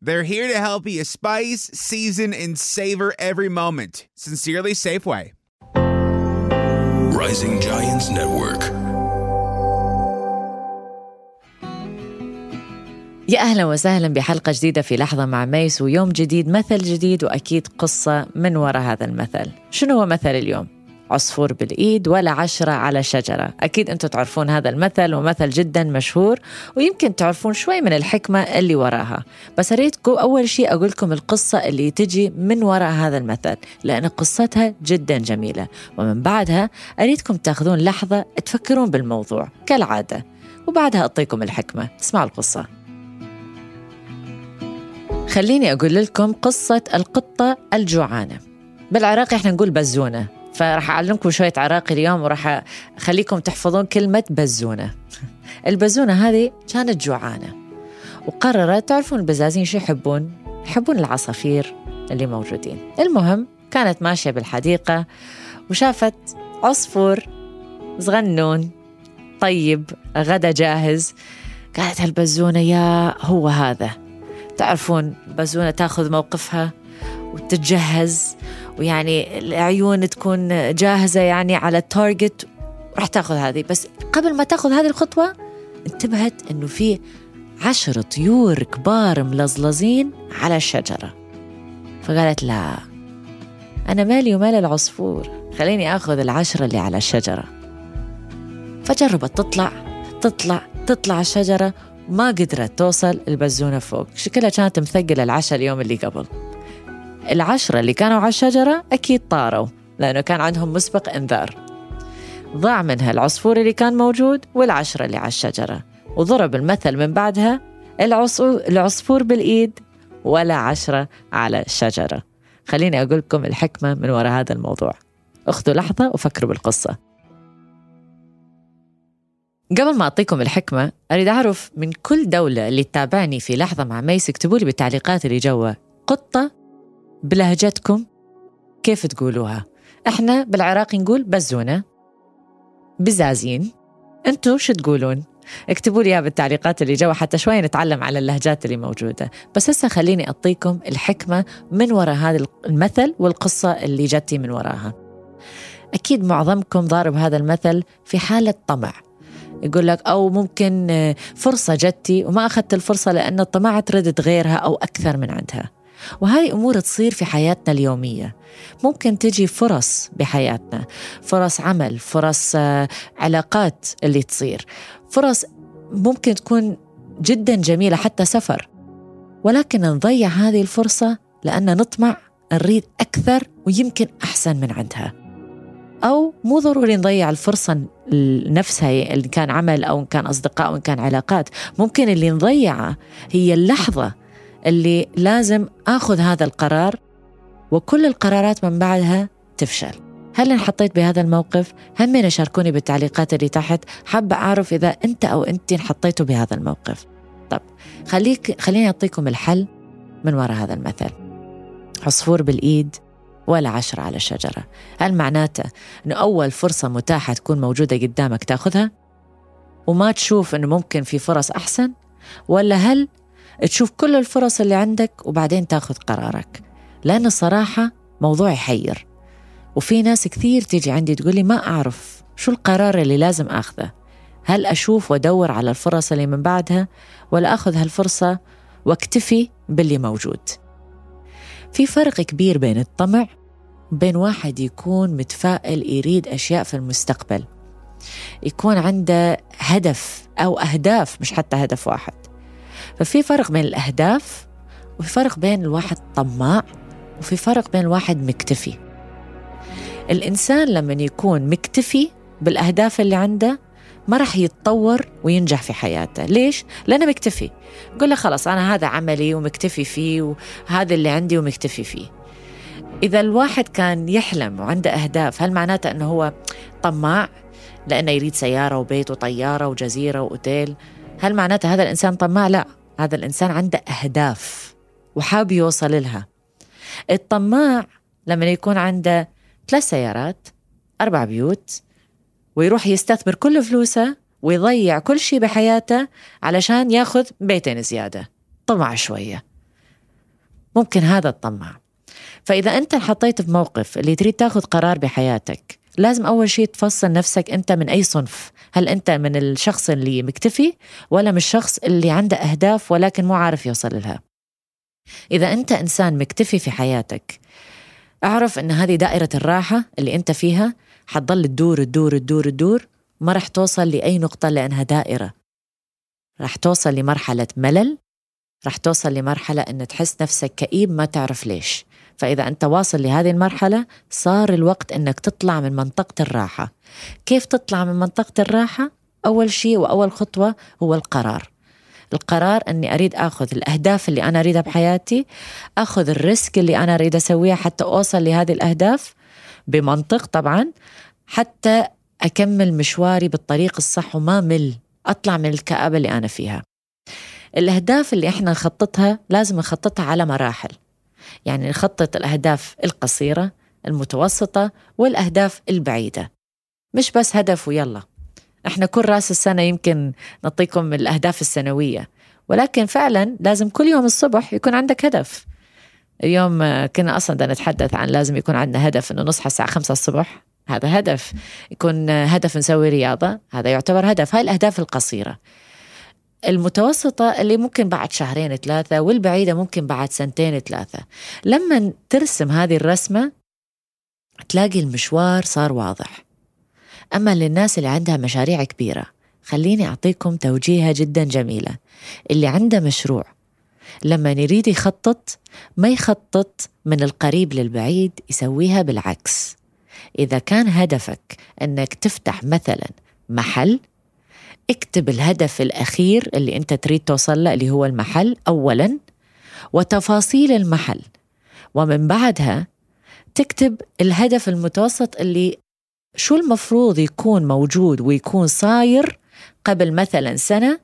They're here to help you spice, season, and savor every moment. Sincerely, Safeway. Rising Giants Network. يا أهلا وسهلا بحلقه جديده في لحظه مع ميس ويوم جديد مثل جديد واكيد قصه من وراء هذا المثل شنو هو مثل اليوم عصفور بالإيد ولا عشرة على شجرة. أكيد أنتم تعرفون هذا المثل ومثل جدا مشهور ويمكن تعرفون شوي من الحكمة اللي وراها. بس أريدكم أول شيء أقول لكم القصة اللي تجي من وراء هذا المثل لأن قصتها جدا جميلة. ومن بعدها أريدكم تاخذون لحظة تفكرون بالموضوع كالعادة. وبعدها أعطيكم الحكمة. اسمعوا القصة. خليني أقول لكم قصة القطة الجوعانة. بالعراقي إحنا نقول بزونة. فراح أعلمكم شوية عراقي اليوم وراح أخليكم تحفظون كلمة بزونة. البزونة هذه كانت جوعانة وقررت تعرفون البزازين شو يحبون؟ يحبون العصافير اللي موجودين. المهم كانت ماشية بالحديقة وشافت عصفور صغنون طيب غدا جاهز. قالت هالبزونة يا هو هذا؟ تعرفون بزونة تاخذ موقفها؟ وتتجهز ويعني العيون تكون جاهزة يعني على التارجت راح تاخذ هذه. بس قبل ما تاخذ هذه الخطوة انتبهت إنه في عشر طيور كبار ملزلزين على الشجرة. فقالت لا أنا مالي ومال العصفور خليني آخذ العشرة اللي على الشجرة. فجربت تطلع تطلع تطلع الشجرة ما قدرت توصل البزونة فوق. شكلها كانت مثقلة العشاء اليوم اللي قبل. العشرة اللي كانوا على الشجرة أكيد طاروا لأنه كان عندهم مسبق إنذار. ضاع منها العصفور اللي كان موجود والعشرة اللي على الشجرة وضرب المثل من بعدها العصفور بالإيد ولا عشرة على الشجرة. خليني أقول لكم الحكمة من وراء هذا الموضوع. أخذوا لحظة وفكروا بالقصة. قبل ما أعطيكم الحكمة أريد أعرف من كل دولة اللي تتابعني في لحظة مع ميس اكتبوا لي بالتعليقات اللي جوا قطة بلهجتكم كيف تقولوها؟ إحنا بالعراقي نقول بزونة. بزازين. انتو شو تقولون؟ اكتبوا لي بالتعليقات اللي جوا حتى شوي نتعلم على اللهجات اللي موجودة. بس هسه خليني أعطيكم الحكمة من وراء هذا المثل والقصة اللي جتي من وراها. أكيد معظمكم ضارب هذا المثل في حالة طمع. يقول لك أو ممكن فرصة جتي وما أخذت الفرصة لأن طمعت ردت غيرها أو أكثر من عندها. وهذه أمور تصير في حياتنا اليومية. ممكن تجي فرص بحياتنا فرص عمل فرص علاقات اللي تصير. فرص ممكن تكون جدا جميلة حتى سفر. ولكن نضيع هذه الفرصة لأن نطمع نريد أكثر ويمكن أحسن من عندها. أو مو ضروري نضيع الفرصة نفسها إن كان عمل أو إن كان أصدقاء أو إن كان علاقات. ممكن اللي نضيعه هي اللحظة اللي لازم آخذ هذا القرار وكل القرارات من بعدها تفشل. هل انحطيت بهذا الموقف؟ همين شاركوني بالتعليقات اللي تحت. حابة أعرف إذا أنت أو أنت انحطيتوا بهذا الموقف. طب خليك خليني أعطيكم الحل من وراء هذا المثل. عصفور بالإيد ولا عشرة على الشجرة هل معناته أنه أول فرصة متاحة تكون موجودة قدامك تأخذها؟ وما تشوف أنه ممكن في فرص أحسن؟ ولا هل تشوف كل الفرص اللي عندك وبعدين تاخذ قرارك. لأن الصراحة موضوع يحير. وفي ناس كثير تيجي عندي تقول لي ما أعرف شو القرار اللي لازم أخذه. هل أشوف وأدور على الفرص اللي من بعدها ولا أخذ هالفرصة وأكتفي باللي موجود. في فرق كبير بين الطمع بين واحد يكون متفائل يريد أشياء في المستقبل. يكون عنده هدف أو أهداف مش حتى هدف واحد. ففي فرق بين الأهداف وفي فرق بين الواحد طماع وفي فرق بين الواحد مكتفي. الإنسان لما يكون مكتفي بالأهداف اللي عنده ما راح يتطور وينجح في حياته. ليش؟ لأنه مكتفي. يقول له خلاص أنا هذا عملي ومكتفي فيه وهذا اللي عندي ومكتفي فيه. إذا الواحد كان يحلم وعنده أهداف هل معناته أنه هو طماع؟ لأنه يريد سيارة وبيت وطيارة وجزيرة وأوتيل. هل معناته هذا الإنسان طماع؟ لا. هذا الإنسان عنده أهداف وحاب يوصل لها. الطماع لما يكون عنده ثلاث سيارات أربع بيوت ويروح يستثمر كل فلوسه ويضيع كل شيء بحياته علشان ياخذ بيتين زيادة. طمع شوية. ممكن هذا الطمع. فإذا أنت حطيت في موقف اللي تريد تاخذ قرار بحياتك لازم أول شيء تفصل نفسك أنت من أي صنف. هل أنت من الشخص اللي مكتفي ولا من الشخص اللي عنده أهداف ولكن مو عارف يوصل لها؟ إذا أنت إنسان مكتفي في حياتك أعرف أن هذه دائرة الراحة اللي أنت فيها حتضل تدور تدور تدور تدور ما رح توصل لأي نقطة لأنها دائرة. رح توصل لمرحلة ملل رح توصل لمرحلة أن تحس نفسك كئيب ما تعرف ليش. فإذا أنت واصل لهذه المرحلة صار الوقت أنك تطلع من منطقة الراحة. كيف تطلع من منطقة الراحة؟ أول شيء وأول خطوة هو القرار. القرار أني أريد أخذ الأهداف اللي أنا أريدها بحياتي أخذ الريسك اللي أنا أريد أسويها حتى أوصل لهذه الأهداف بمنطق طبعا حتى أكمل مشواري بالطريق الصح وما مل. أطلع من الكآبة اللي أنا فيها. الأهداف اللي إحنا نخططها لازم نخططها على مراحل. يعني نخطط الأهداف القصيرة المتوسطة والأهداف البعيدة. مش بس هدف ويلا. إحنا كل رأس السنة يمكن نعطيكم الأهداف السنوية ولكن فعلا لازم كل يوم الصبح يكون عندك هدف. اليوم كنا أصلا بدنا نتحدث عن لازم يكون عندنا هدف أنه نصحى الساعة خمسة الصبح. هذا هدف. يكون هدف نسوي رياضة. هذا يعتبر هدف. هاي الأهداف القصيرة. المتوسطة اللي ممكن بعد شهرين ثلاثة والبعيدة ممكن بعد سنتين ثلاثة. لما ترسم هذه الرسمة تلاقي المشوار صار واضح. أما للناس اللي عندها مشاريع كبيرة خليني أعطيكم توجيهة جدا جميلة. اللي عنده مشروع لما يريد يخطط ما يخطط من القريب للبعيد يسويها بالعكس. إذا كان هدفك أنك تفتح مثلا محل اكتب الهدف الأخير اللي أنت تريد توصل له اللي هو المحل أولا وتفاصيل المحل. ومن بعدها تكتب الهدف المتوسط اللي شو المفروض يكون موجود ويكون صاير قبل مثلا سنة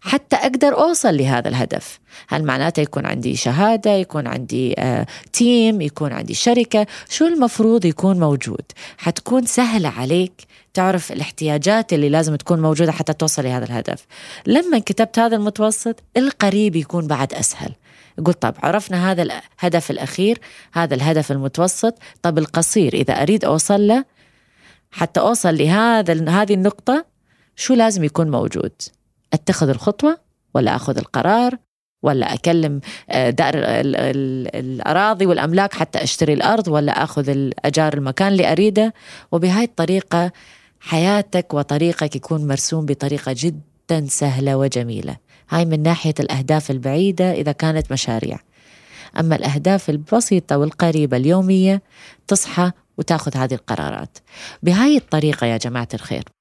حتى أقدر أوصل لهذا الهدف. هل معناته يكون عندي شهادة يكون عندي آه تيم يكون عندي شركة؟ شو المفروض يكون موجود؟ حتكون سهلة عليك تعرف الاحتياجات اللي لازم تكون موجودة حتى توصل لهذا الهدف. لما كتبت هذا المتوسط القريب يكون بعد أسهل. قلت طب عرفنا هذا الهدف الأخير هذا الهدف المتوسط. طب القصير إذا أريد أوصل له حتى أوصل لهذا هذه النقطة شو لازم يكون موجود؟ أتخذ الخطوة ولا أخذ القرار ولا أكلم آه، دائر الأراضي والأملاك حتى أشتري الأرض ولا أخذ الأجار المكان اللي أريده. وبهاي الطريقة حياتك وطريقك يكون مرسوم بطريقة جدا سهلة وجميلة. هاي من ناحية الأهداف البعيدة إذا كانت مشاريع. أما الأهداف البسيطة والقريبة اليومية تصحى وتأخذ هذه القرارات. بهاي الطريقة يا جماعة الخير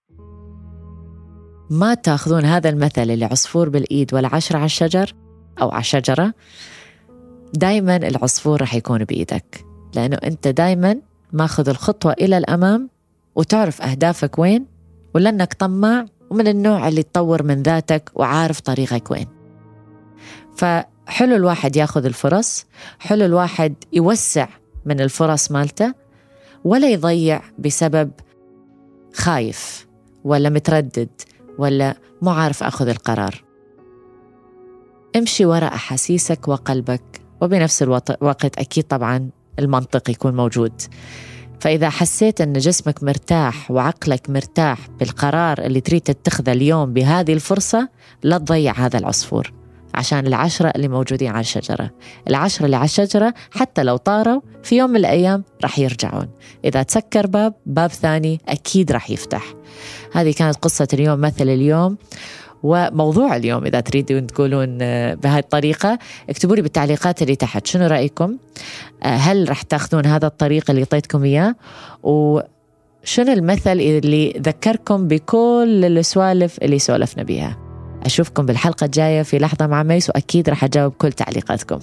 ما تاخذون هذا المثل اللي عصفور بالإيد ولا عشرة على الشجر أو على الشجرة؟ دايما العصفور رح يكون بإيدك لأنه أنت دايما ماخذ الخطوة إلى الأمام وتعرف أهدافك وين ولأنك طماع ومن النوع اللي تطور من ذاتك وعارف طريقك وين. فحلو الواحد ياخذ الفرص حلو الواحد يوسع من الفرص مالته ولا يضيع بسبب خايف ولا متردد. ولا مو عارف أخذ القرار. امشي وراء أحاسيسك وقلبك وبنفس الوقت أكيد طبعا المنطق يكون موجود. فإذا حسيت أن جسمك مرتاح وعقلك مرتاح بالقرار اللي تريد تتخذه اليوم بهذه الفرصة لا تضيع هذا العصفور. عشان العشرة اللي موجودين على الشجرة. العشرة اللي على الشجرة حتى لو طاروا في يوم من الأيام رح يرجعون. إذا تسكر باب باب ثاني أكيد رح يفتح. هذه كانت قصة اليوم مثل اليوم وموضوع اليوم إذا تريدون تقولون آه، بهذه الطريقة. اكتبوا لي بالتعليقات اللي تحت شنو رأيكم؟ آه، هل رح تاخذون هذا الطريق اللي اعطيتكم إياه؟ وشنو المثل اللي ذكركم بكل السوالف اللي سولفنا بها أشوفكم بالحلقة الجاية في لحظة مع ميس وأكيد رح أجاوب كل تعليقاتكم.